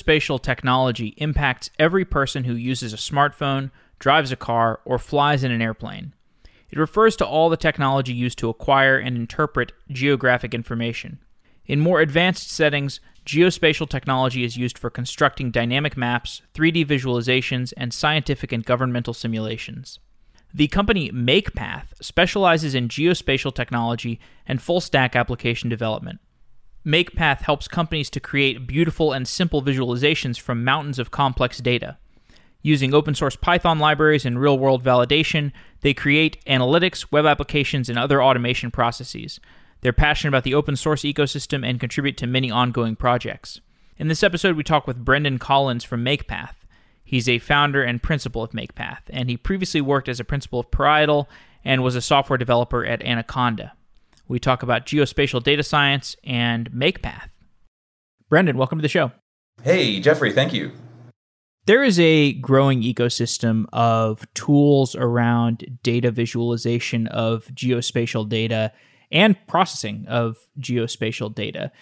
geospatial technology impacts every person who uses a smartphone, drives a car, or flies in an airplane. It refers to all the technology used to acquire and interpret geographic information. In more advanced settings, geospatial technology is used for constructing dynamic maps, 3D visualizations, and scientific and governmental simulations. The company MakePath specializes in geospatial technology and full stack application development. MakePath helps companies to create beautiful and simple visualizations from mountains of complex data. Using open source Python libraries and real world validation, they create analytics, web applications, and other automation processes. They're passionate about the open source ecosystem and contribute to many ongoing projects. In this episode, we talk with Brendan Collins from MakePath. He's a founder and principal of MakePath, and he previously worked as a principal of Parietal and was a software developer at Anaconda. We talk about geospatial data science and MakePath. Brendan, welcome to the show. Hey, Jeffrey, thank you. There is a growing ecosystem of tools around data visualization of geospatial data and processing of geospatial data.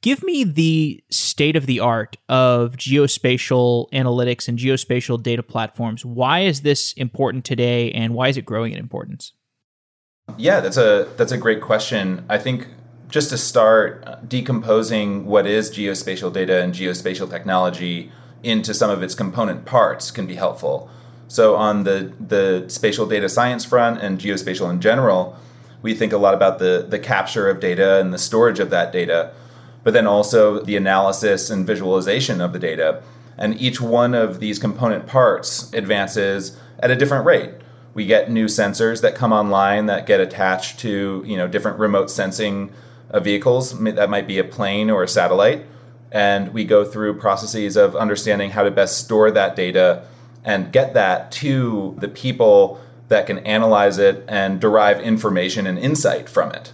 Give me the state of the art of geospatial analytics and geospatial data platforms. Why is this important today and why is it growing in importance? Yeah, that's a that's a great question. I think just to start uh, decomposing what is geospatial data and geospatial technology into some of its component parts can be helpful. So on the the spatial data science front and geospatial in general, we think a lot about the the capture of data and the storage of that data but then also the analysis and visualization of the data. And each one of these component parts advances at a different rate. We get new sensors that come online that get attached to you know different remote sensing uh, vehicles. That might be a plane or a satellite, and we go through processes of understanding how to best store that data and get that to the people that can analyze it and derive information and insight from it.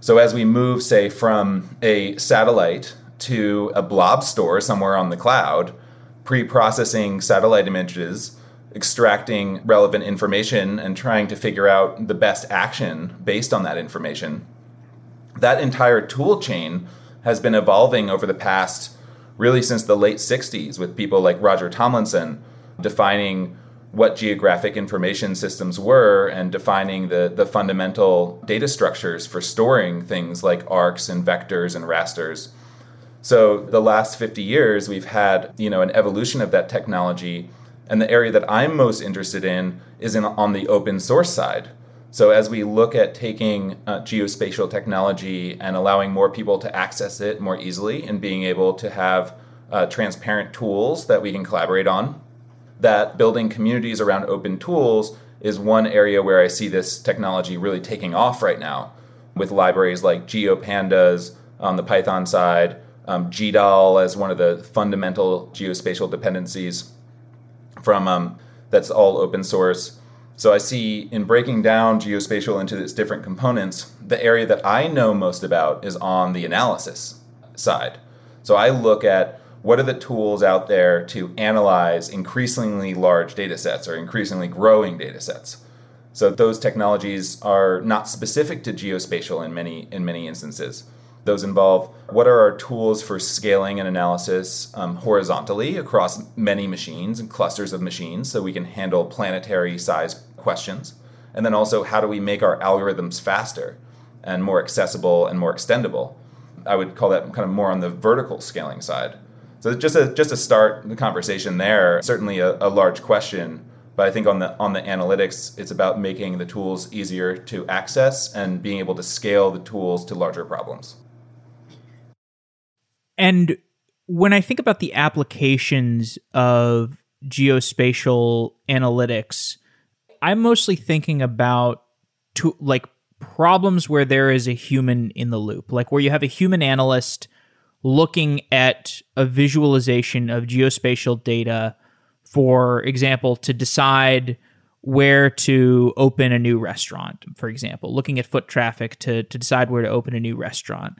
So as we move, say, from a satellite to a blob store somewhere on the cloud, pre processing satellite images, extracting relevant information, and trying to figure out the best action based on that information, that entire tool chain has been evolving over the past, really since the late 60s, with people like Roger Tomlinson defining what geographic information systems were and defining the, the fundamental data structures for storing things like arcs and vectors and rasters. So the last 50 years we've had, you know, an evolution of that technology and the area that I'm most interested in is in on the open source side. So as we look at taking uh, geospatial technology and allowing more people to access it more easily and being able to have uh, transparent tools that we can collaborate on that building communities around open tools is one area where I see this technology really taking off right now with libraries like GeoPandas on the Python side, um, GDAL as one of the fundamental geospatial dependencies from um, that's all open source. So I see in breaking down geospatial into its different components, the area that I know most about is on the analysis side. So I look at what are the tools out there to analyze increasingly large data sets or increasingly growing data sets so those technologies are not specific to geospatial in many in many instances those involve what are our tools for scaling and analysis um, horizontally across many machines and clusters of machines so we can handle planetary size questions. And then also how do we make our algorithms faster and more accessible and more extendable? I would call that kind of more on the vertical scaling side. So just just to start the conversation there, certainly a, a large question, but I think on the on the analytics, it's about making the tools easier to access and being able to scale the tools to larger problems. And when I think about the applications of geospatial analytics, I'm mostly thinking about to like problems where there is a human in the loop, like where you have a human analyst looking at a visualization of geospatial data, for example, to decide where to open a new restaurant, for example, looking at foot traffic to, to decide where to open a new restaurant.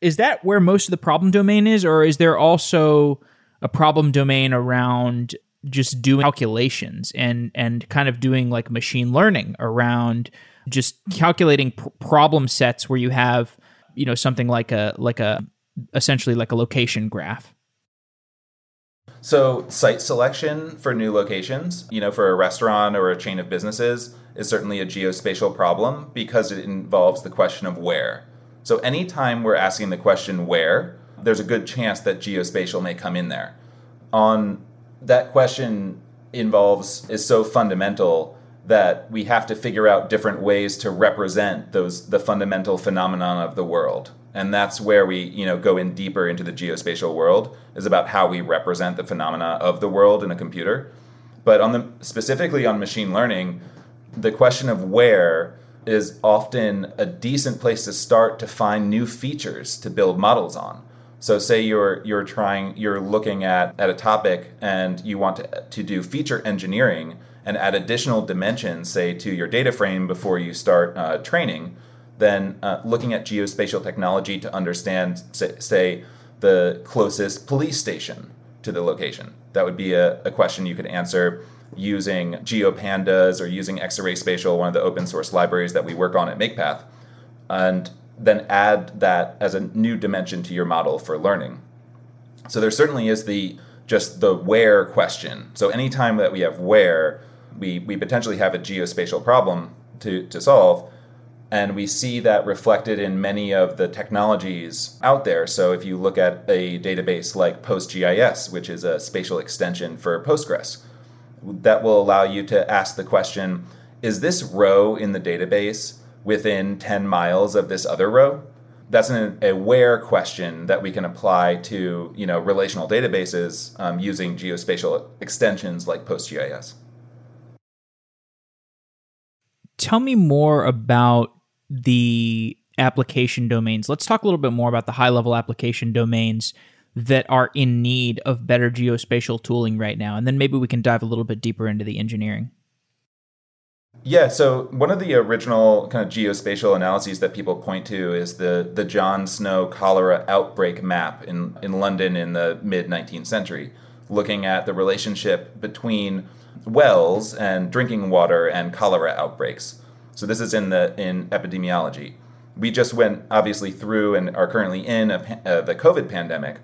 Is that where most of the problem domain is, or is there also a problem domain around just doing calculations and and kind of doing like machine learning around just calculating pr- problem sets where you have you know something like a like a essentially like a location graph. So, site selection for new locations, you know, for a restaurant or a chain of businesses, is certainly a geospatial problem because it involves the question of where. So, anytime we're asking the question where, there's a good chance that geospatial may come in there. On that question involves is so fundamental that we have to figure out different ways to represent those the fundamental phenomenon of the world and that's where we you know go in deeper into the geospatial world is about how we represent the phenomena of the world in a computer but on the specifically on machine learning the question of where is often a decent place to start to find new features to build models on. So say you're you're trying you're looking at at a topic and you want to, to do feature engineering and add additional dimensions say to your data frame before you start uh, training then uh, looking at geospatial technology to understand say, say, the closest police station to the location. That would be a, a question you could answer using geopandas or using xarray spatial one of the open source libraries that we work on at makepath and then add that as a new dimension to your model for learning. So there certainly is the just the where question. So anytime that we have where, we, we potentially have a geospatial problem to, to solve. And we see that reflected in many of the technologies out there. So if you look at a database like PostGIS, which is a spatial extension for Postgres, that will allow you to ask the question, is this row in the database within 10 miles of this other row? That's an, a where question that we can apply to you know relational databases um, using geospatial extensions like PostGIS. Tell me more about the application domains. Let's talk a little bit more about the high level application domains that are in need of better geospatial tooling right now. And then maybe we can dive a little bit deeper into the engineering. Yeah, so one of the original kind of geospatial analyses that people point to is the, the John Snow cholera outbreak map in, in London in the mid 19th century, looking at the relationship between wells and drinking water and cholera outbreaks. So this is in the in epidemiology. We just went obviously through and are currently in a, uh, the COVID pandemic,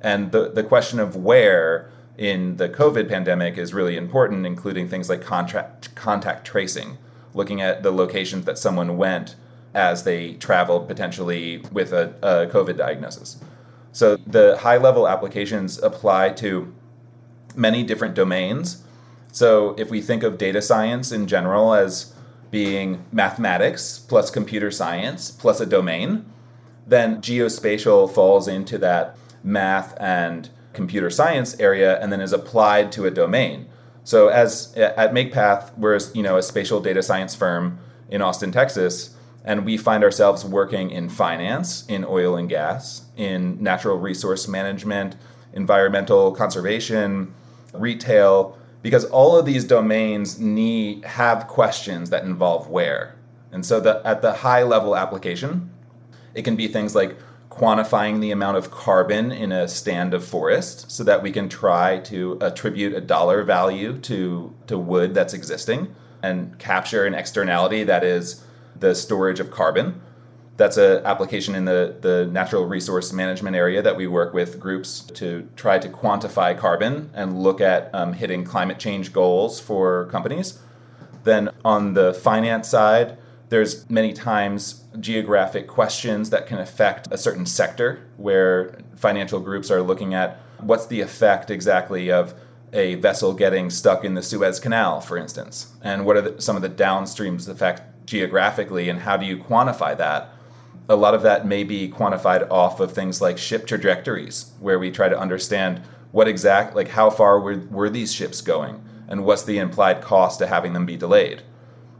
and the the question of where in the COVID pandemic is really important, including things like contract, contact tracing, looking at the locations that someone went as they traveled potentially with a, a COVID diagnosis. So the high level applications apply to many different domains. So if we think of data science in general as being mathematics plus computer science plus a domain, then geospatial falls into that math and computer science area and then is applied to a domain. So as at MakePath, we're you know a spatial data science firm in Austin, Texas, and we find ourselves working in finance, in oil and gas, in natural resource management, environmental conservation, retail, because all of these domains need have questions that involve where. And so the, at the high level application, it can be things like quantifying the amount of carbon in a stand of forest so that we can try to attribute a dollar value to, to wood that's existing and capture an externality that is the storage of carbon. That's an application in the, the natural resource management area that we work with groups to try to quantify carbon and look at um, hitting climate change goals for companies. Then on the finance side, there's many times geographic questions that can affect a certain sector where financial groups are looking at what's the effect exactly of a vessel getting stuck in the Suez Canal, for instance, and what are the, some of the downstreams effect geographically, and how do you quantify that? A lot of that may be quantified off of things like ship trajectories, where we try to understand what exact, like how far were, were these ships going, and what's the implied cost to having them be delayed.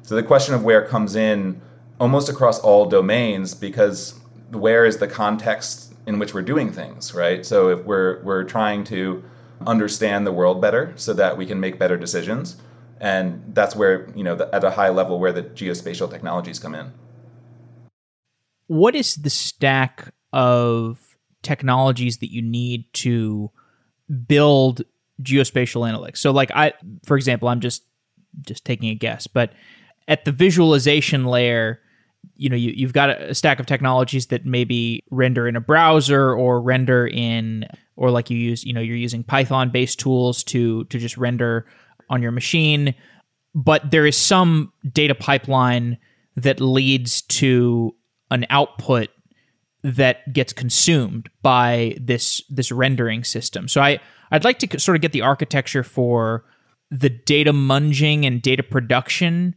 So the question of where comes in almost across all domains because where is the context in which we're doing things, right? So if we're we're trying to understand the world better so that we can make better decisions, and that's where you know the, at a high level where the geospatial technologies come in. What is the stack of technologies that you need to build geospatial analytics? So, like I, for example, I'm just just taking a guess, but at the visualization layer, you know you, you've got a stack of technologies that maybe render in a browser or render in or like you use you know you're using python based tools to to just render on your machine but there is some data pipeline that leads to an output that gets consumed by this this rendering system. So I I'd like to sort of get the architecture for the data munging and data production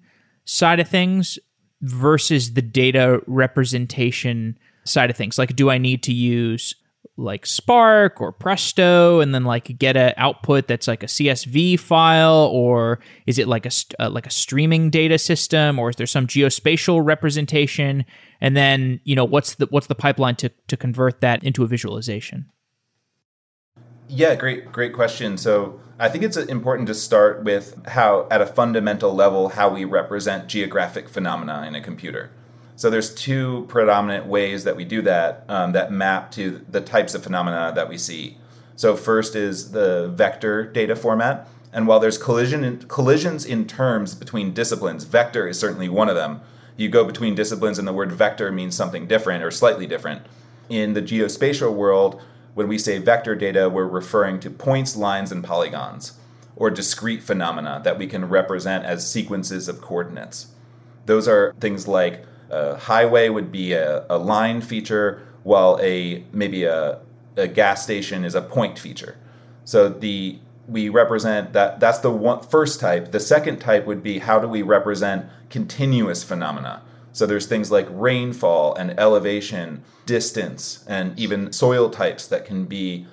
side of things versus the data representation side of things. Like do I need to use like Spark or Presto and then like get a output that's like a CSV file? Or is it like a uh, like a streaming data system? Or is there some geospatial representation? And then you know what's the what's the pipeline to to convert that into a visualization? Yeah great great question. So I think it's important to start with how at a fundamental level how we represent geographic phenomena in a computer so there's two predominant ways that we do that um, that map to the types of phenomena that we see. So first is the vector data format, and while there's collision in, collisions in terms between disciplines, vector is certainly one of them. You go between disciplines, and the word vector means something different or slightly different. In the geospatial world, when we say vector data, we're referring to points, lines, and polygons, or discrete phenomena that we can represent as sequences of coordinates. Those are things like a highway would be a, a line feature, while a maybe a, a gas station is a point feature. So the we represent that that's the one, first type. The second type would be how do we represent continuous phenomena? So there's things like rainfall and elevation, distance, and even soil types that can be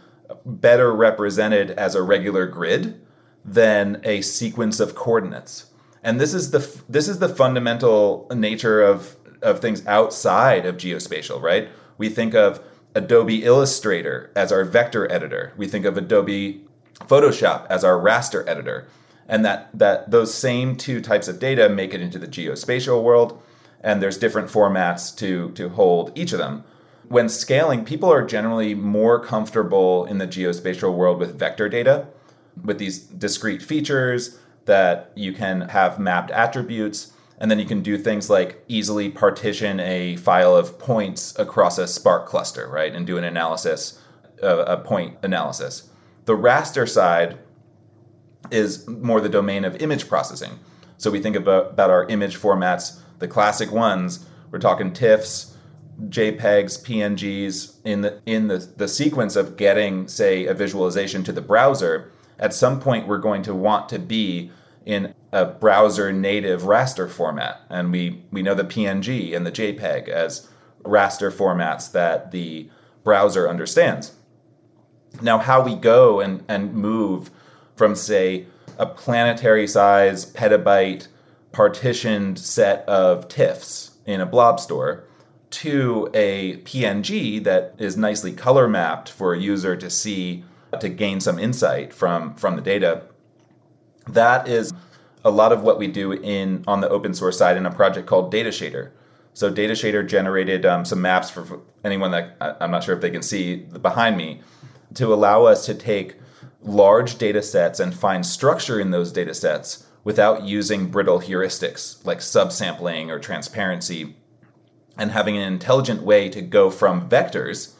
better represented as a regular grid than a sequence of coordinates. And this is the this is the fundamental nature of of things outside of geospatial, right? We think of Adobe Illustrator as our vector editor. We think of Adobe Photoshop as our raster editor. And that, that those same two types of data make it into the geospatial world, and there's different formats to, to hold each of them. When scaling, people are generally more comfortable in the geospatial world with vector data, with these discrete features that you can have mapped attributes and then you can do things like easily partition a file of points across a Spark cluster, right? And do an analysis, a point analysis. The raster side is more the domain of image processing. So we think about, about our image formats, the classic ones, we're talking TIFFs, JPEGs, PNGs in the in the, the sequence of getting, say, a visualization to the browser, at some point we're going to want to be in a browser native raster format. And we, we know the PNG and the JPEG as raster formats that the browser understands. Now, how we go and, and move from, say, a planetary size petabyte partitioned set of TIFFs in a blob store to a PNG that is nicely color mapped for a user to see to gain some insight from from the data that is a lot of what we do in on the open source side in a project called Data Shader. So Data Shader generated um, some maps for anyone that I'm not sure if they can see behind me to allow us to take large data sets and find structure in those data sets without using brittle heuristics like subsampling or transparency and having an intelligent way to go from vectors,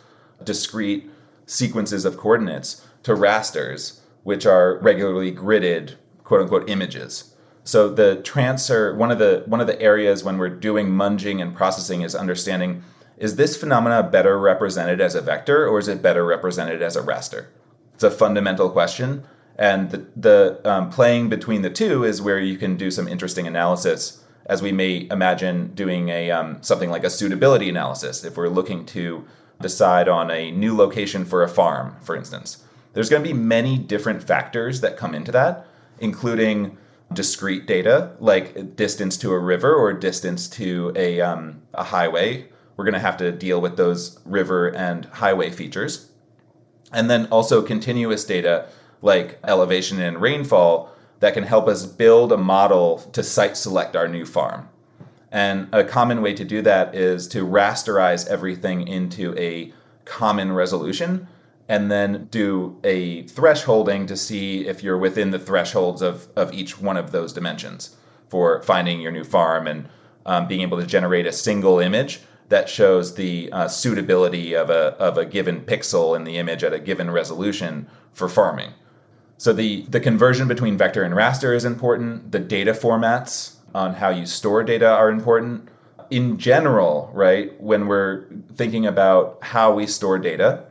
discrete sequences of coordinates, to rasters, which are regularly gridded quote unquote images. So the transfer one of the one of the areas when we're doing munging and processing is understanding is this phenomena better represented as a vector or is it better represented as a raster? It's a fundamental question, and the, the um, playing between the two is where you can do some interesting analysis. As we may imagine doing a um, something like a suitability analysis if we're looking to decide on a new location for a farm, for instance. There's going to be many different factors that come into that including discrete data like distance to a river or distance to a, um, a highway. We're going to have to deal with those river and highway features. And then also continuous data like elevation and rainfall that can help us build a model to site select our new farm. And a common way to do that is to rasterize everything into a common resolution and then do a thresholding to see if you're within the thresholds of, of each one of those dimensions for finding your new farm and um, being able to generate a single image that shows the uh, suitability of a, of a given pixel in the image at a given resolution for farming. So the, the conversion between vector and raster is important. The data formats on how you store data are important. In general, right, when we're thinking about how we store data,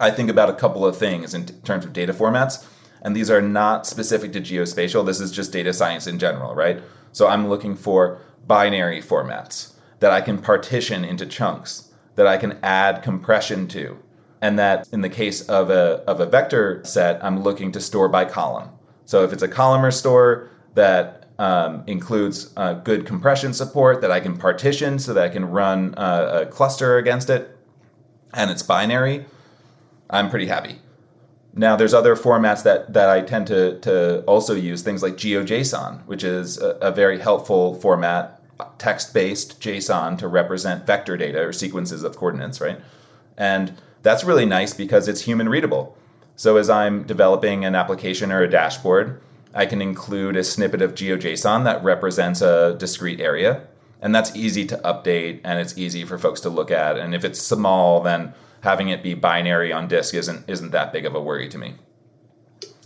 I think about a couple of things in t- terms of data formats. And these are not specific to geospatial. This is just data science in general, right? So I'm looking for binary formats that I can partition into chunks, that I can add compression to, and that in the case of a, of a vector set, I'm looking to store by column. So if it's a columnar store that um, includes uh, good compression support that I can partition so that I can run uh, a cluster against it, and it's binary, I'm pretty happy. Now, there's other formats that, that I tend to, to also use, things like GeoJSON, which is a, a very helpful format text based JSON to represent vector data or sequences of coordinates, right? And that's really nice because it's human readable. So as I'm developing an application or a dashboard, I can include a snippet of GeoJSON that represents a discrete area. And that's easy to update and it's easy for folks to look at. And if it's small, then having it be binary on disk isn't isn't that big of a worry to me.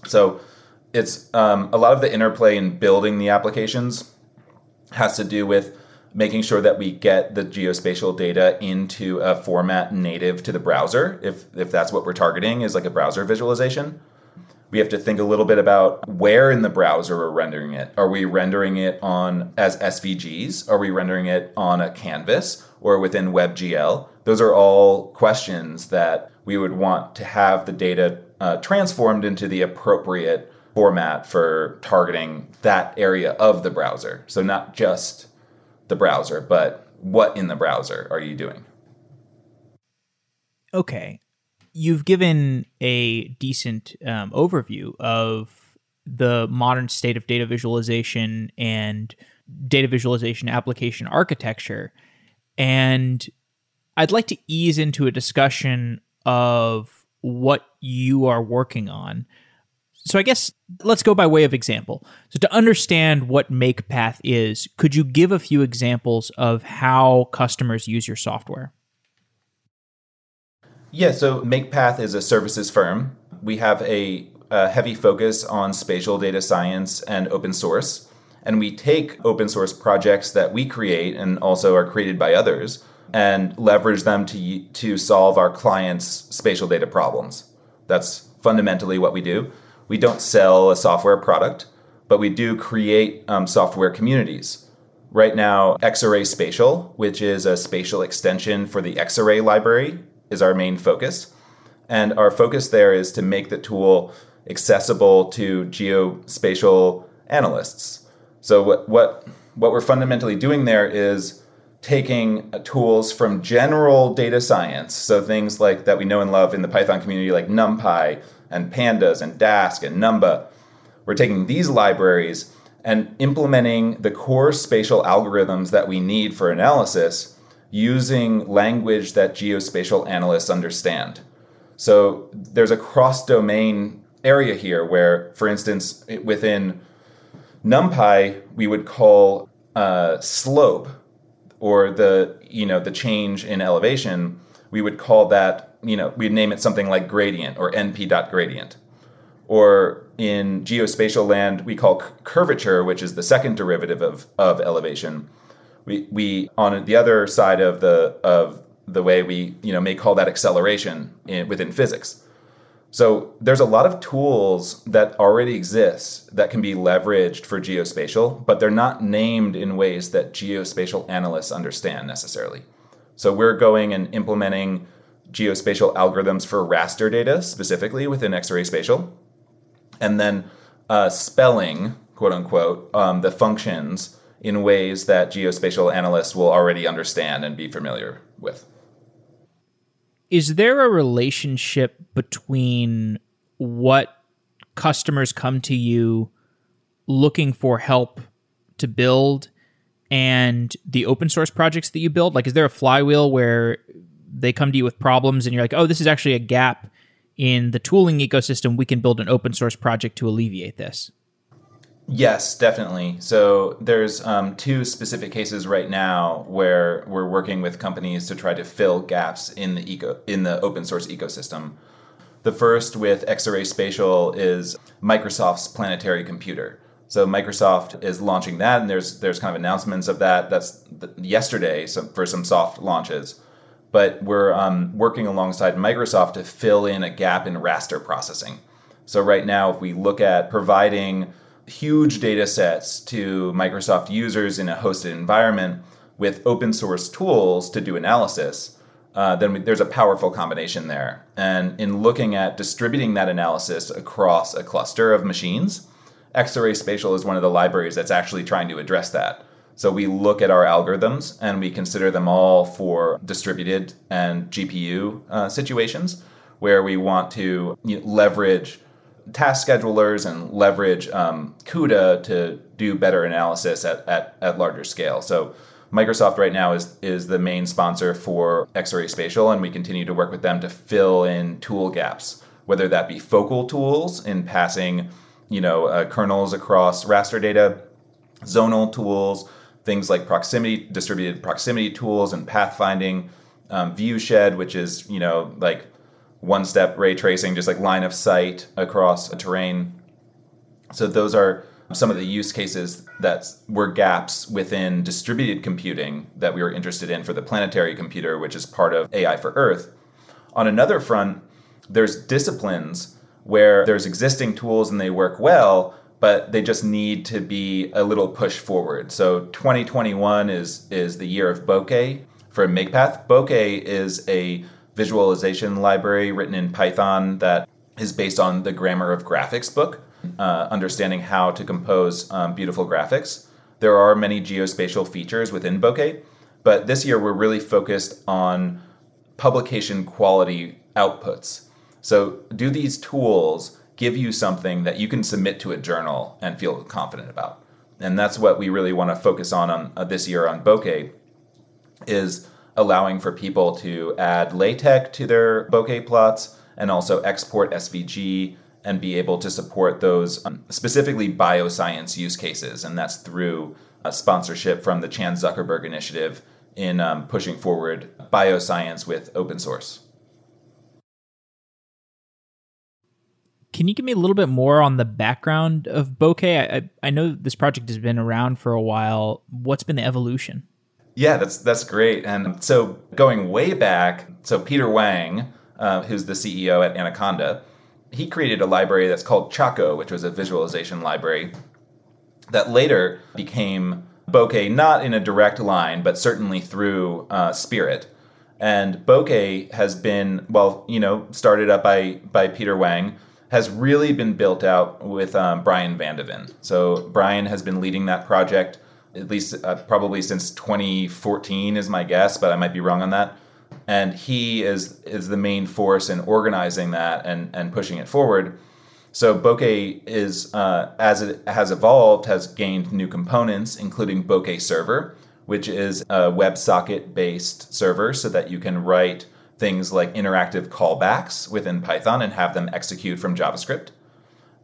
So it's um, a lot of the interplay in building the applications has to do with making sure that we get the geospatial data into a format native to the browser if if that's what we're targeting is like a browser visualization. We have to think a little bit about where in the browser we're rendering it. Are we rendering it on as svgs are we rendering it on a canvas or within webgl? Those are all questions that we would want to have the data uh, transformed into the appropriate format for targeting that area of the browser. So not just the browser, but what in the browser are you doing? Okay. You've given a decent um, overview of the modern state of data visualization and data visualization application architecture. And I'd like to ease into a discussion of what you are working on. So I guess let's go by way of example. So to understand what MakePath is, could you give a few examples of how customers use your software? Yeah, so MakePath is a services firm. We have a, a heavy focus on spatial data science and open source. And we take open source projects that we create and also are created by others and leverage them to, to solve our clients' spatial data problems. That's fundamentally what we do we don't sell a software product, but we do create um, software communities. Right now, Xarray Spatial, which is a spatial extension for the Xarray library, is our main focus. And our focus there is to make the tool accessible to geospatial analysts. So what what what we're fundamentally doing there is taking tools from general data science, so things like that we know and love in the Python community, like NumPy, and pandas and Dask and Numba. We're taking these libraries and implementing the core spatial algorithms that we need for analysis using language that geospatial analysts understand. So there's a cross domain area here where, for instance, within NumPy, we would call uh, slope or the you know the change in elevation. We would call that you know, we'd name it something like gradient or np.gradient. Or in geospatial land, we call curvature, which is the second derivative of, of elevation. We, we on the other side of the of the way we you know may call that acceleration in, within physics. So there's a lot of tools that already exist that can be leveraged for geospatial, but they're not named in ways that geospatial analysts understand necessarily. So we're going and implementing geospatial algorithms for raster data specifically within Xarray Spatial, and then uh, spelling, quote unquote, um, the functions in ways that geospatial analysts will already understand and be familiar with. Is there a relationship between what customers come to you looking for help to build and the open source projects that you build? Like, is there a flywheel where they come to you with problems and you're like, oh, this is actually a gap in the tooling ecosystem. We can build an open source project to alleviate this. Yes, definitely. So there's um, two specific cases right now where we're working with companies to try to fill gaps in the eco in the open source ecosystem. The first with Xarray Spatial is Microsoft's planetary computer. So Microsoft is launching that, and there's there's kind of announcements of that. That's yesterday for some soft launches, but we're um, working alongside Microsoft to fill in a gap in raster processing. So right now, if we look at providing huge data sets to Microsoft users in a hosted environment with open source tools to do analysis, uh, then we, there's a powerful combination there. And in looking at distributing that analysis across a cluster of machines, Xarray Spatial is one of the libraries that's actually trying to address that. So we look at our algorithms and we consider them all for distributed and GPU uh, situations where we want to you know, leverage task schedulers and leverage um, CUDA to do better analysis at, at, at larger scale. So Microsoft right now is is the main sponsor for Xarray Spatial, and we continue to work with them to fill in tool gaps, whether that be focal tools in passing, you know, uh, kernels across raster data, zonal tools, things like proximity distributed proximity tools and pathfinding, um, viewshed, which is you know like one step ray tracing, just like line of sight across a terrain. So those are some of the use cases that were gaps within distributed computing that we were interested in for the planetary computer, which is part of AI for Earth. On another front, there's disciplines where there's existing tools and they work well, but they just need to be a little push forward. So 2021 is is the year of Bokeh for MakePath. Bokeh is a visualization library written in Python that is based on the Grammar of Graphics book uh, understanding how to compose um, beautiful graphics. There are many geospatial features within Bokeh, but this year we're really focused on publication quality outputs. So, do these tools give you something that you can submit to a journal and feel confident about? And that's what we really want to focus on, on uh, this year on Bokeh is allowing for people to add LaTeX to their Bokeh plots and also export SVG and be able to support those um, specifically bioscience use cases. And that's through a sponsorship from the Chan Zuckerberg Initiative in um, pushing forward bioscience with open source. Can you give me a little bit more on the background of Bokeh? I, I know this project has been around for a while. What's been the evolution? Yeah, that's that's great. And so going way back, so Peter Wang, uh, who's the CEO at Anaconda, he created a library that's called Chaco, which was a visualization library that later became Bokeh, not in a direct line, but certainly through uh, Spirit. And Bokeh has been, well, you know, started up by by Peter Wang, has really been built out with um, Bryan Van de Ven. So Bryan has been leading that project at least uh, probably since 2014 is my guess, but I might be wrong on that and he is is the main force in organizing that and and pushing it forward. So Bokeh is uh, as it has evolved has gained new components, including Bokeh Server, which is a WebSocket based server, so that you can write things like interactive callbacks within Python and have them execute from JavaScript,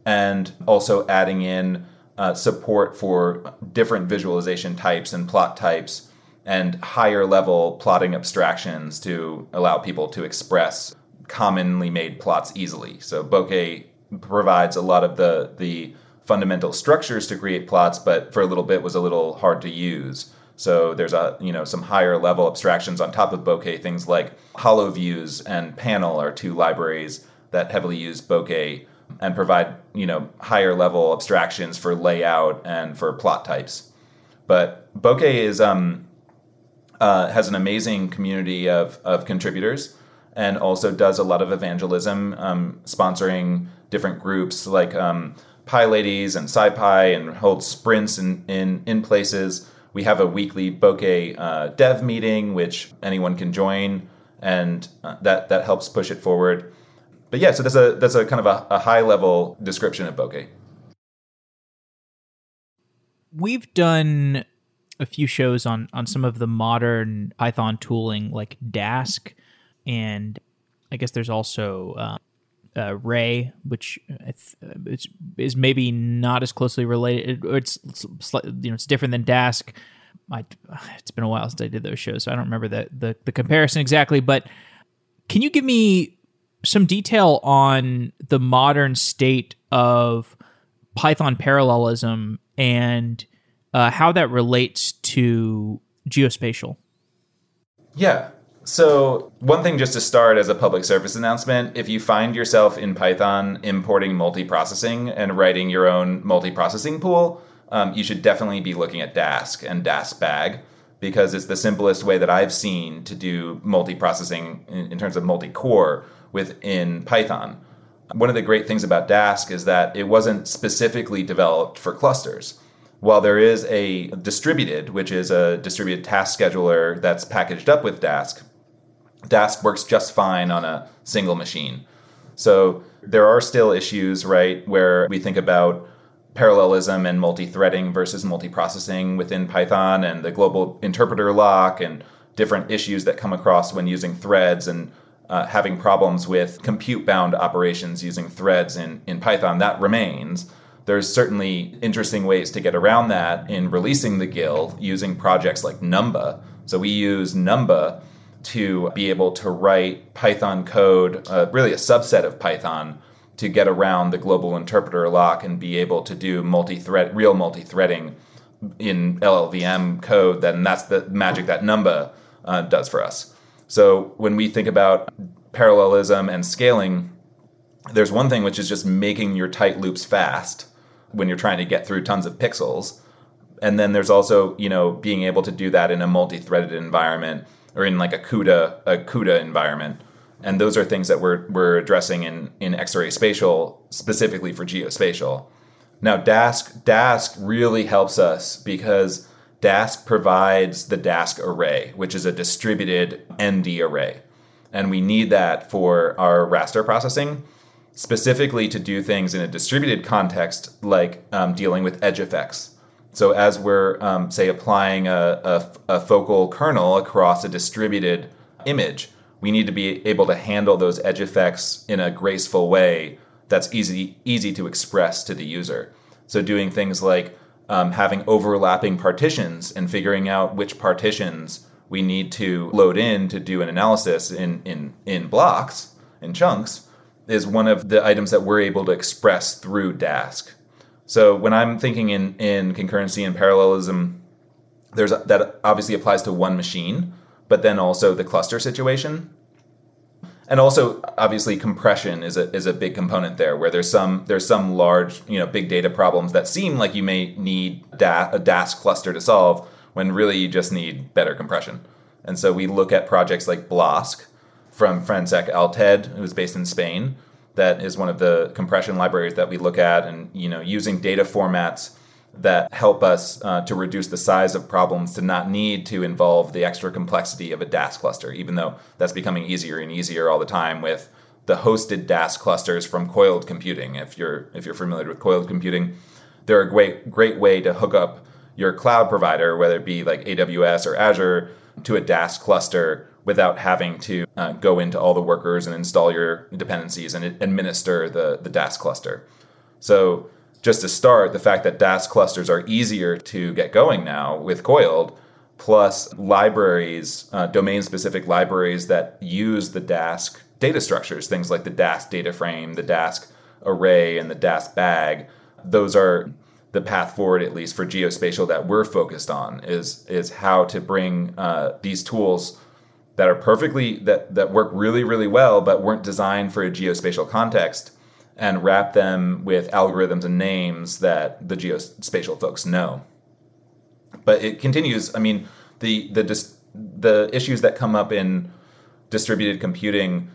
and also adding in uh, support for different visualization types and plot types and higher level plotting abstractions to allow people to express commonly made plots easily. So Bokeh provides a lot of the the fundamental structures to create plots, but for a little bit was a little hard to use. So there's a you know some higher level abstractions on top of Bokeh. Things like HoloViews and Panel are two libraries that heavily use Bokeh and provide you know higher level abstractions for layout and for plot types. But Bokeh is um, uh, has an amazing community of, of contributors and also does a lot of evangelism, um, sponsoring different groups like um, PyLadies and SciPy and holds sprints in, in, in places. We have a weekly Bokeh uh, dev meeting, which anyone can join, and uh, that, that helps push it forward. But yeah, so that's a, that's a kind of a, a high level description of Bokeh. We've done a few shows on on some of the modern Python tooling like Dask, and I guess there's also uh, uh, Ray, which it's, it's is maybe not as closely related. It's, it's you know it's different than Dask. I, it's been a while since I did those shows, so I don't remember the, the the comparison exactly. But can you give me some detail on the modern state of Python parallelism and uh, how that relates to geospatial? Yeah. So, one thing just to start as a public service announcement if you find yourself in Python importing multiprocessing and writing your own multiprocessing pool, um, you should definitely be looking at Dask and Dask Bag because it's the simplest way that I've seen to do multiprocessing in, in terms of multi core within Python. One of the great things about Dask is that it wasn't specifically developed for clusters. While there is a distributed, which is a distributed task scheduler that's packaged up with Dask, Dask works just fine on a single machine. So there are still issues, right, where we think about parallelism and multi-threading versus multi-processing within Python and the global interpreter lock and different issues that come across when using threads and uh, having problems with compute bound operations using threads in, in Python. That remains. There's certainly interesting ways to get around that in releasing the GIL using projects like Numba. So we use Numba to be able to write Python code, uh, really a subset of Python, to get around the global interpreter lock and be able to do multi-thread, real multi-threading in LLVM code. Then that's the magic that Numba uh, does for us. So when we think about parallelism and scaling, there's one thing which is just making your tight loops fast when you're trying to get through tons of pixels. And then there's also, you know, being able to do that in a multi-threaded environment or in like a CUDA a CUDA environment. And those are things that we're we're addressing in in Xarray Spatial specifically for geospatial. Now Dask Dask really helps us because Dask provides the Dask array, which is a distributed ND array. And we need that for our raster processing, specifically to do things in a distributed context, like um, dealing with edge effects. So, as we're, um, say, applying a, a, a focal kernel across a distributed image, we need to be able to handle those edge effects in a graceful way that's easy easy to express to the user. So doing things like um, having overlapping partitions and figuring out which partitions we need to load in to do an analysis in in in blocks in chunks is one of the items that we're able to express through Dask. So when I'm thinking in in concurrency and parallelism, there's that obviously applies to one machine, but then also the cluster situation. And also, obviously, compression is a is a big component there, where there's some there's some large you know big data problems that seem like you may need da- a Dask cluster to solve, when really you just need better compression. And so we look at projects like Blosc from Francesc Alted, who's based in Spain, that is one of the compression libraries that we look at and you know using data formats that help us uh, to reduce the size of problems to not need to involve the extra complexity of a Dask cluster even though that's becoming easier and easier all the time with the hosted Dask clusters from coiled computing. If you're if you're familiar with coiled computing they're a great great way to hook up your cloud provider whether it be like AWS or Azure to a Dask cluster without having to uh, go into all the workers and install your dependencies and administer the, the Dask cluster. So, just to start, the fact that Dask clusters are easier to get going now with Coiled, plus libraries, uh, domain specific libraries that use the Dask data structures, things like the Dask data frame, the Dask array, and the Dask bag, those are the path forward, at least for geospatial, that we're focused on is is how to bring uh, these tools that are perfectly that that work really really well but weren't designed for a geospatial context and wrap them with algorithms and names that the geospatial folks know. But it continues i mean the the dis, the issues that come up in distributed computing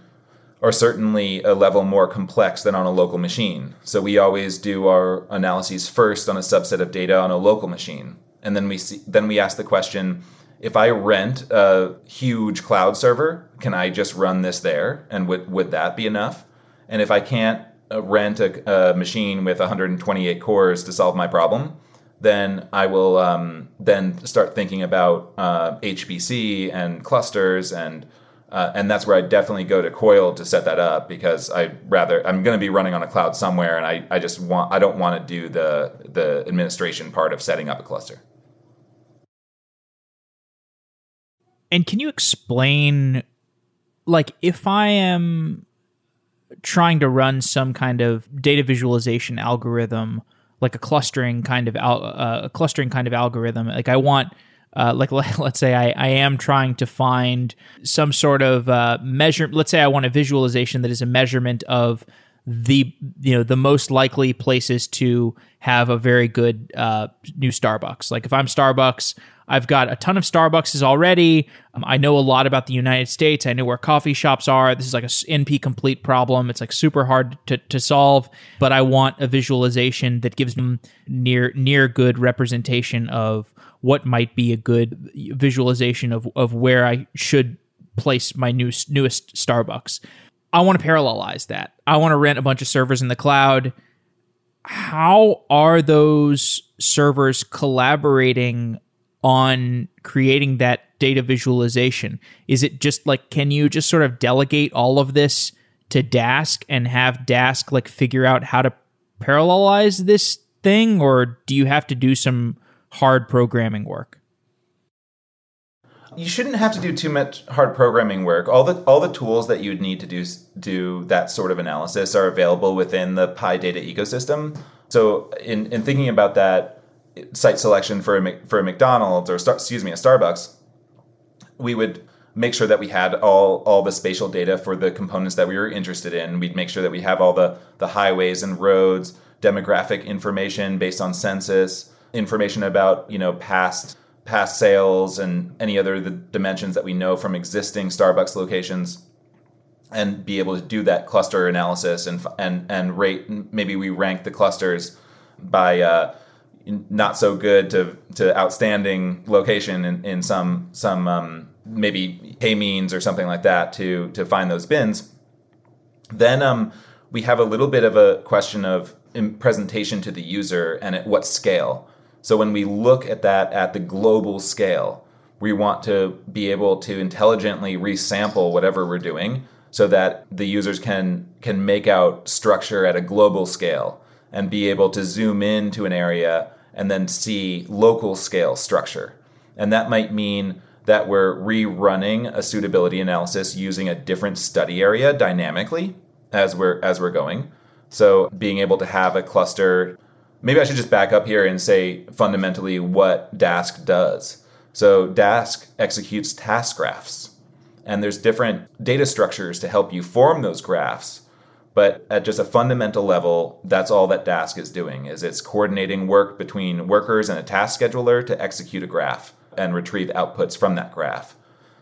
are certainly a level more complex than on a local machine. So we always do our analyses first on a subset of data on a local machine. And then we see then we ask the question if I rent a huge cloud server, can I just run this there? And would, would that be enough? And if I can't uh, rent a, a machine with 128 cores to solve my problem, then I will um, then start thinking about uh, HPC and clusters and Uh, and that's where I definitely go to Coil to set that up because I rather I'm going to be running on a cloud somewhere, and I, I just want I don't want to do the the administration part of setting up a cluster. And can you explain, like, if I am trying to run some kind of data visualization algorithm, like a clustering kind of al- uh, a clustering kind of algorithm, like I want uh, like let's say I, I am trying to find some sort of uh, measure let's say i want a visualization that is a measurement of the you know the most likely places to have a very good uh, new starbucks. Like if i'm starbucks i've got a ton of starbucks already. Um, i know a lot about the united states. I know where coffee shops are. This is like a np complete problem. It's like super hard to, to solve but i want a visualization that gives them near near good representation of what might be a good visualization of, of where I should place my new, newest Starbucks. I want to parallelize that. I want to rent a bunch of servers in the cloud. How are those servers collaborating on creating that data visualization? Is it just like, can you just sort of delegate all of this to Dask and have Dask like figure out how to parallelize this thing? Or do you have to do some hard programming work? You shouldn't have to do too much hard programming work. All the all the tools that you'd need to do do that sort of analysis are available within the PyData ecosystem. So in, in thinking about that site selection for a, for a McDonald's or excuse me a Starbucks, we would make sure that we had all all the spatial data for the components that we were interested in. We'd make sure that we have all the the highways and roads, demographic information based on census, information about you know past past sales and any other the dimensions that we know from existing Starbucks locations and be able to do that cluster analysis and and and rate maybe we rank the clusters by uh, not so good to to outstanding location in, in some some um, maybe k-means or something like that to to find those bins. Then um, we have a little bit of a question of presentation to the user and at what scale so when we look at that at the global scale, we want to be able to intelligently resample whatever we're doing so that the users can can make out structure at a global scale and be able to zoom into an area and then see local scale structure. And that might mean that we're rerunning a suitability analysis using a different study area dynamically as we're as we're going. So being able to have a cluster maybe I should just back up here and say fundamentally what Dask does. So Dask executes task graphs, and there's different data structures to help you form those graphs. But at just a fundamental level, that's all that Dask is doing is it's coordinating work between workers and a task scheduler to execute a graph and retrieve outputs from that graph.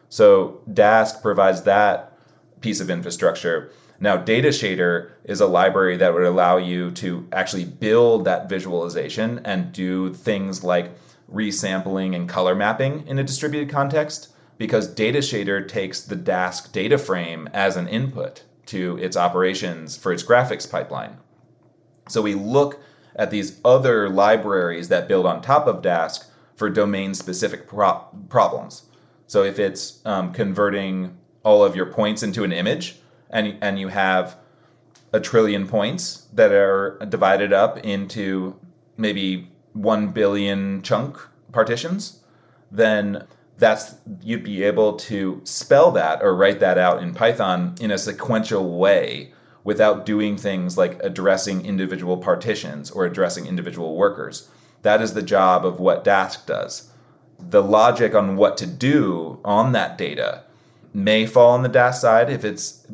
So Dask provides that piece of infrastructure. Now, Datashader is a library that would allow you to actually build that visualization and do things like resampling and color mapping in a distributed context because Datashader takes the Dask data frame as an input to its operations for its graphics pipeline. So we look at these other libraries that build on top of Dask for domain specific pro- problems. So if it's um, converting all of your points into an image, and and you have a trillion points that are divided up into maybe 1 billion chunk partitions then that's you'd be able to spell that or write that out in python in a sequential way without doing things like addressing individual partitions or addressing individual workers. That is the job of what dask does. The logic on what to do on that data may fall on the dask side if it's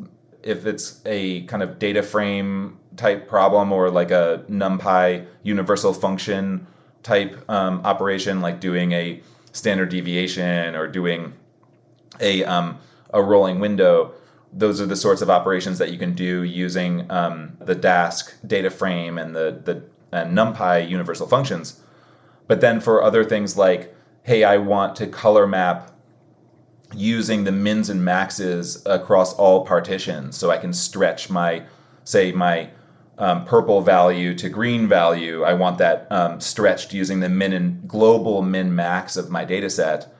if it's a kind of data frame type problem or like a NumPy universal function type um, operation, like doing a standard deviation or doing a um, a rolling window. Those are the sorts of operations that you can do using um, the Dask data frame and the the and NumPy universal functions. But then for other things like, hey, I want to color map using the mins and maxes across all partitions so I can stretch my, say, my um, purple value to green value. I want that um, stretched using the min and global min max of my data set.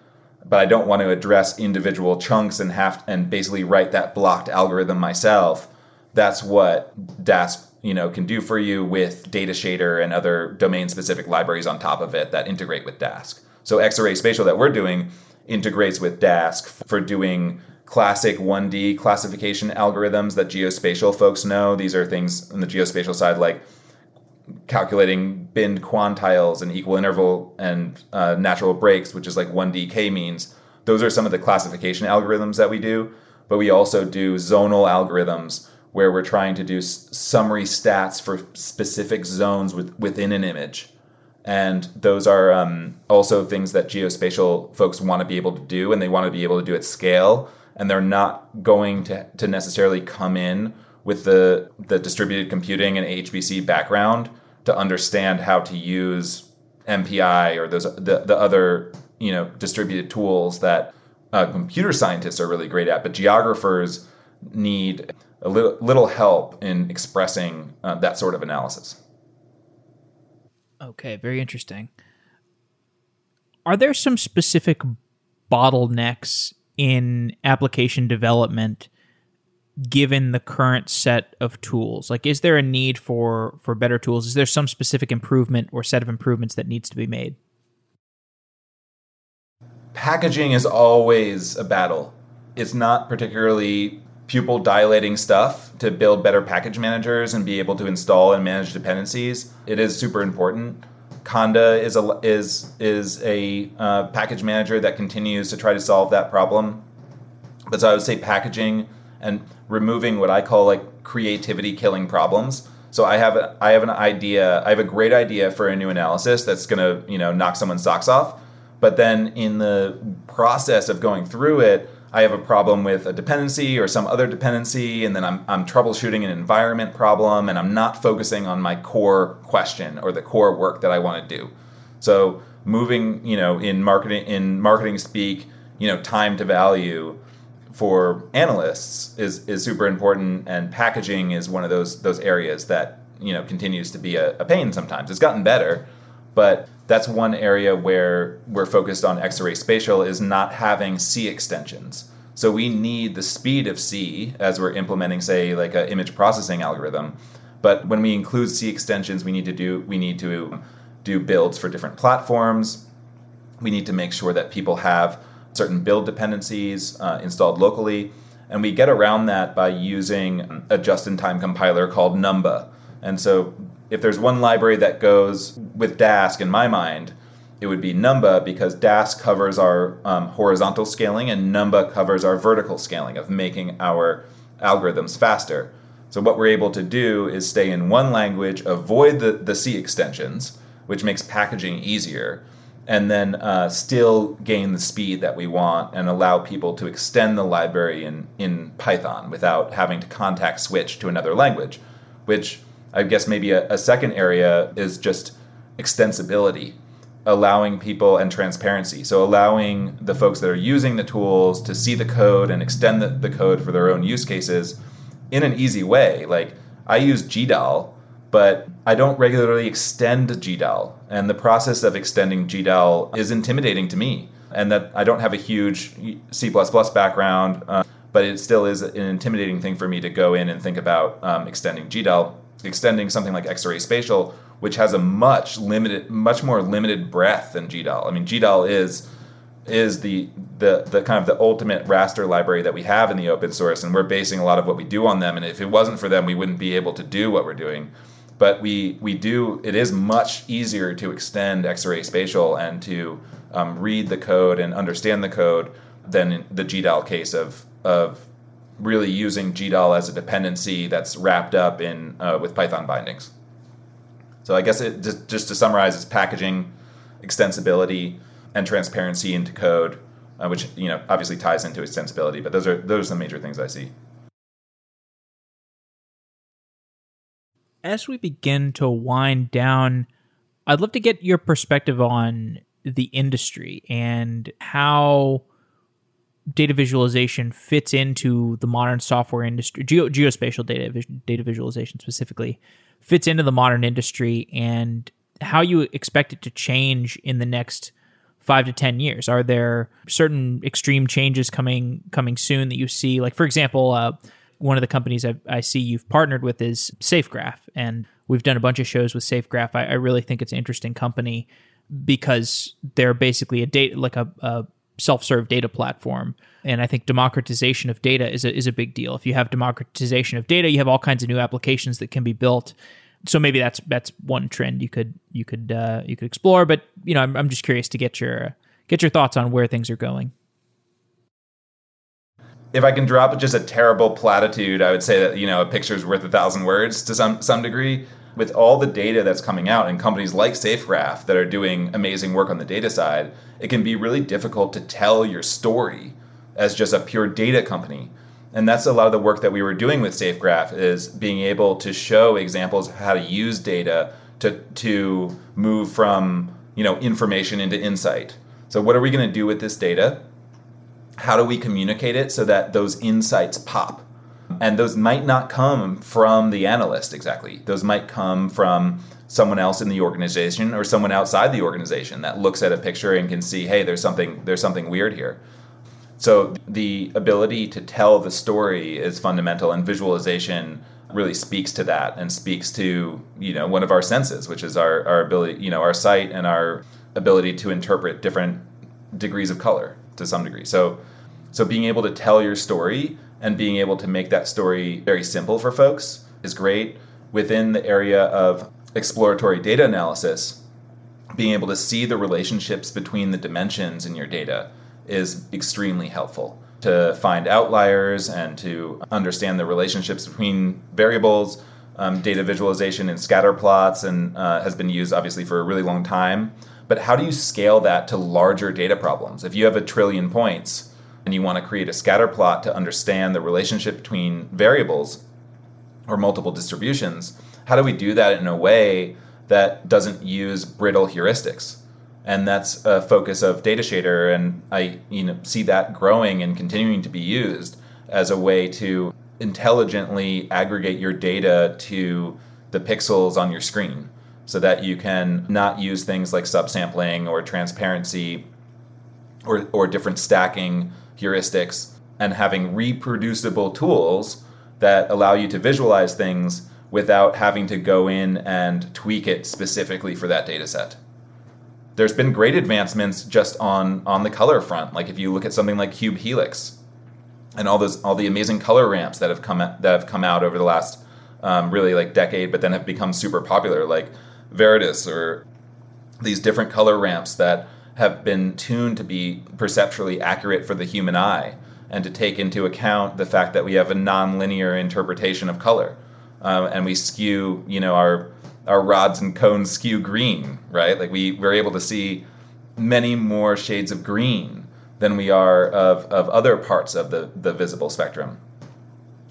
but I don't want to address individual chunks and have and basically write that blocked algorithm myself. That's what Dask you know can do for you with Datashader and other domain specific libraries on top of it that integrate with Dask. So Xarray Spatial that we're doing integrates with Dask for doing classic 1D classification algorithms that geospatial folks know. These are things on the geospatial side like calculating binned quantiles and equal interval and uh, natural breaks, which is like 1D k means. Those are some of the classification algorithms that we do. But we also do zonal algorithms where we're trying to do s- summary stats for specific zones with, within an image. And those are um, also things that geospatial folks want to be able to do, and they want to be able to do at scale. And they're not going to, to necessarily come in with the, the distributed computing and HPC background to understand how to use MPI or those the, the other you know distributed tools that uh, computer scientists are really great at, but geographers need a little, little help in expressing uh, that sort of analysis. Okay, very interesting. Are there some specific bottlenecks in application development given the current set of tools? Like is there a need for for better tools? Is there some specific improvement or set of improvements that needs to be made? Packaging is always a battle. It's not particularly pupil dilating stuff to build better package managers and be able to install and manage dependencies. It is super important. Conda is a is is a uh, package manager that continues to try to solve that problem. But so I would say packaging and removing what I call like creativity killing problems. So I have a, I have an idea. I have a great idea for a new analysis that's going to you know knock someone's socks off. But then in the process of going through it, I have a problem with a dependency or some other dependency, and then I'm, I'm troubleshooting an environment problem, and I'm not focusing on my core question or the core work that I want to do. So moving, you know, in marketing in marketing speak, you know, time to value for analysts is is super important, and packaging is one of those those areas that you know continues to be a, a pain. Sometimes it's gotten better, but that's one area where we're focused on Xarray Spatial is not having C extensions. So we need the speed of C as we're implementing, say, like an image processing algorithm. But when we include C extensions, we need to do we need to do builds for different platforms. We need to make sure that people have certain build dependencies uh, installed locally, and we get around that by using a just-in-time compiler called Numba. And so if there's one library that goes with Dask in my mind, it would be Numba because Dask covers our um, horizontal scaling and Numba covers our vertical scaling of making our algorithms faster. So what we're able to do is stay in one language, avoid the, the C extensions, which makes packaging easier, and then uh, still gain the speed that we want and allow people to extend the library in, in Python without having to context switch to another language, which I guess maybe a, a second area is just extensibility, allowing people and transparency. So allowing the folks that are using the tools to see the code and extend the, the code for their own use cases in an easy way. Like I use GDAL, but I don't regularly extend GDAL. And the process of extending GDAL is intimidating to me. And that I don't have a huge C background, uh, but it still is an intimidating thing for me to go in and think about um, extending GDAL extending something like Xarray Spatial, which has a much limited, much more limited breadth than GDAL. I mean, GDAL is is the the the kind of the ultimate raster library that we have in the open source, and we're basing a lot of what we do on them. And if it wasn't for them, we wouldn't be able to do what we're doing. But we we do. It is much easier to extend Xarray Spatial and to um, read the code and understand the code than the GDAL case of of really using GDAL as a dependency that's wrapped up in uh, with Python bindings. So I guess it just, just to summarize, it's packaging, extensibility, and transparency into code, uh, which you know obviously ties into extensibility. But those are those are the major things I see. As we begin to wind down, I'd love to get your perspective on the industry and how data visualization fits into the modern software industry, geo, geospatial data data visualization specifically, fits into the modern industry, and how you expect it to change in the next five to ten years? Are there certain extreme changes coming coming soon that you see? Like, for example, uh, one of the companies I, I, see you've partnered with is SafeGraph, and we've done a bunch of shows with SafeGraph. I, I really think it's an interesting company because they're basically a data like a, a self-serve data platform and i think democratization of data is a, is a big deal if you have democratization of data you have all kinds of new applications that can be built so maybe that's that's one trend you could you could uh, you could explore. But you know, I'm, I'm just curious to get your get your thoughts on where things are going. If I can drop just a terrible platitude, I would say that you know a picture is worth a thousand words to some some degree. With all the data that's coming out and companies like SafeGraph that are doing amazing work on the data side, it can be really difficult to tell your story as just a pure data company and that's a lot of the work that we were doing with SafeGraph is being able to show examples how to use data to to move from you know information into insight. So what are we going to do with this data? How do we communicate it so that those insights pop? And those might not come from the analyst exactly. Those might come from someone else in the organization or someone outside the organization that looks at a picture and can see, hey, there's something there's something weird here. So the ability to tell the story is fundamental, and visualization really speaks to that and speaks to you know one of our senses, which is our our ability, you know, our sight and our ability to interpret different degrees of color to some degree. So so being able to tell your story and being able to make that story very simple for folks is great. Within the area of exploratory data analysis, being able to see the relationships between the dimensions in your data is extremely helpful to find outliers and to understand the relationships between variables. Um, data visualization and scatter plots and uh, has been used obviously for a really long time. But how do you scale that to larger data problems? If you have a trillion points and you want to create a scatter plot to understand the relationship between variables or multiple distributions, how do we do that in a way that doesn't use brittle heuristics? and that's a focus of Datashader, and I you know see that growing and continuing to be used as a way to intelligently aggregate your data to the pixels on your screen, so that you can not use things like subsampling or transparency or or different stacking heuristics, and having reproducible tools that allow you to visualize things without having to go in and tweak it specifically for that data set there's been great advancements just on on the color front. Like if you look at something like Cube Helix and all those all the amazing color ramps that have come that have come out over the last um, really like decade, but then have become super popular, like Viridis or these different color ramps that have been tuned to be perceptually accurate for the human eye and to take into account the fact that we have a nonlinear interpretation of color um, and we skew you know our our rods and cones skew green, right? Like we we're able to see many more shades of green than we are of, of other parts of the, the visible spectrum.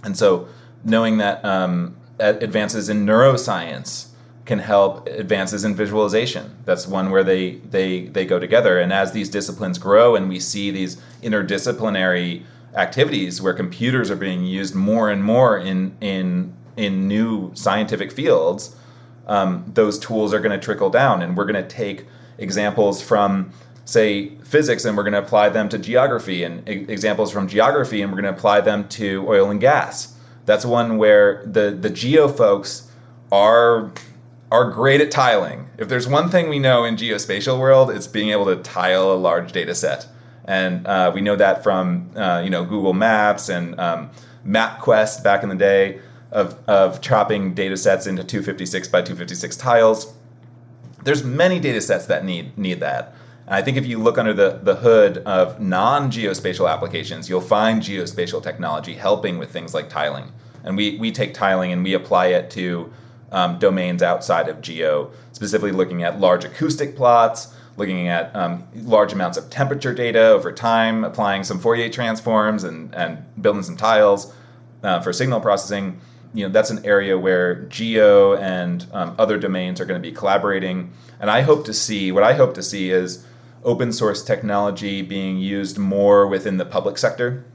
And so knowing that um, advances in neuroscience can help advances in visualization. That's one where they, they, they go together. And as these disciplines grow and we see these interdisciplinary activities where computers are being used more and more in, in, in new scientific fields, um, those tools are going to trickle down, and we're going to take examples from say physics and we're going to apply them to geography and e- examples from geography and we're going to apply them to oil and gas that's one where the the geo folks are are great at tiling if there's one thing we know in geospatial world it's being able to tile a large data set and uh, we know that from uh, you know google maps and um, mapquest back in the day of, of chopping data sets into 256 by 256 tiles. There's many data sets that need, need that. And I think if you look under the, the hood of non geospatial applications, you'll find geospatial technology helping with things like tiling. And we, we take tiling and we apply it to um, domains outside of geo, specifically looking at large acoustic plots, looking at um, large amounts of temperature data over time, applying some Fourier transforms and, and building some tiles uh, for signal processing. You know that's an area where geo and um, other domains are going to be collaborating. And i hope to see what i hope to see is open source technology being used more within the public sector.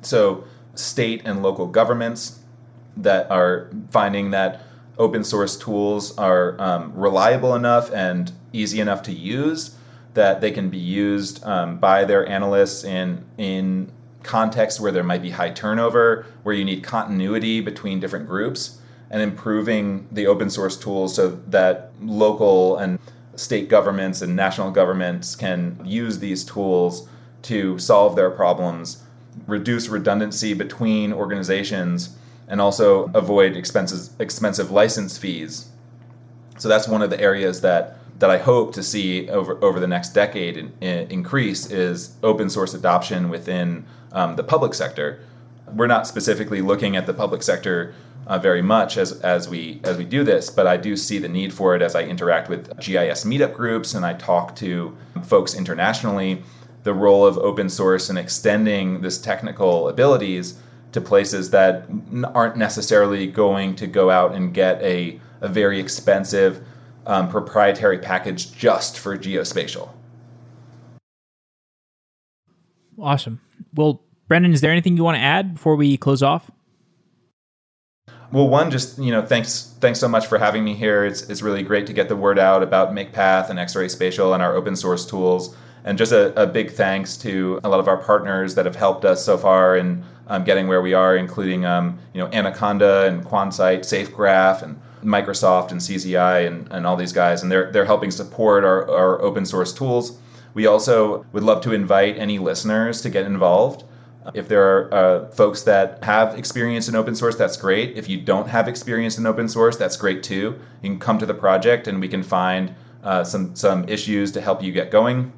So state and local governments that are finding that open source tools are um, reliable enough and easy enough to use that they can be used um, by their analysts in in contexts where there might be high turnover, where you need continuity between different groups, and improving the open source tools so that local and state governments and national governments can use these tools to solve their problems, reduce redundancy between organizations, and also avoid expenses, expensive license fees. So that's one of the areas that that I hope to see over over the next decade in, in, increase is open source adoption within um, the public sector. We're not specifically looking at the public sector uh, very much as, as we as we do this, but I do see the need for it as I interact with GIS meetup groups and I talk to folks internationally. The role of open source and extending this technical abilities to places that aren't necessarily going to go out and get a, a very expensive um, proprietary package just for geospatial. Awesome. Well, Brendan, is there anything you want to add before we close off? Well, one, just you know, thanks, thanks so much for having me here. It's it's really great to get the word out about MakePath and Xarray Spatial and our open source tools. And just a, a big thanks to a lot of our partners that have helped us so far in um, getting where we are, including um, you know Anaconda and Quansight, SafeGraph, and Microsoft and CZI and, and all these guys, and they're they're helping support our, our open source tools. We also would love to invite any listeners to get involved. If there are uh, folks that have experience in open source, that's great. If you don't have experience in open source, that's great too. You can come to the project and we can find uh, some some issues to help you get going.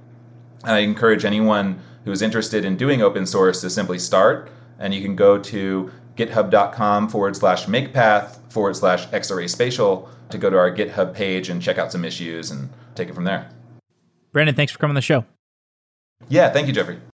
And I encourage anyone who is interested in doing open source to simply start. And you can go to github.com forward slash makepath forward slash xarray spatial to go to our GitHub page and check out some issues and take it from there. Brandon, thanks for coming on the show. Yeah, thank you, Jeffrey.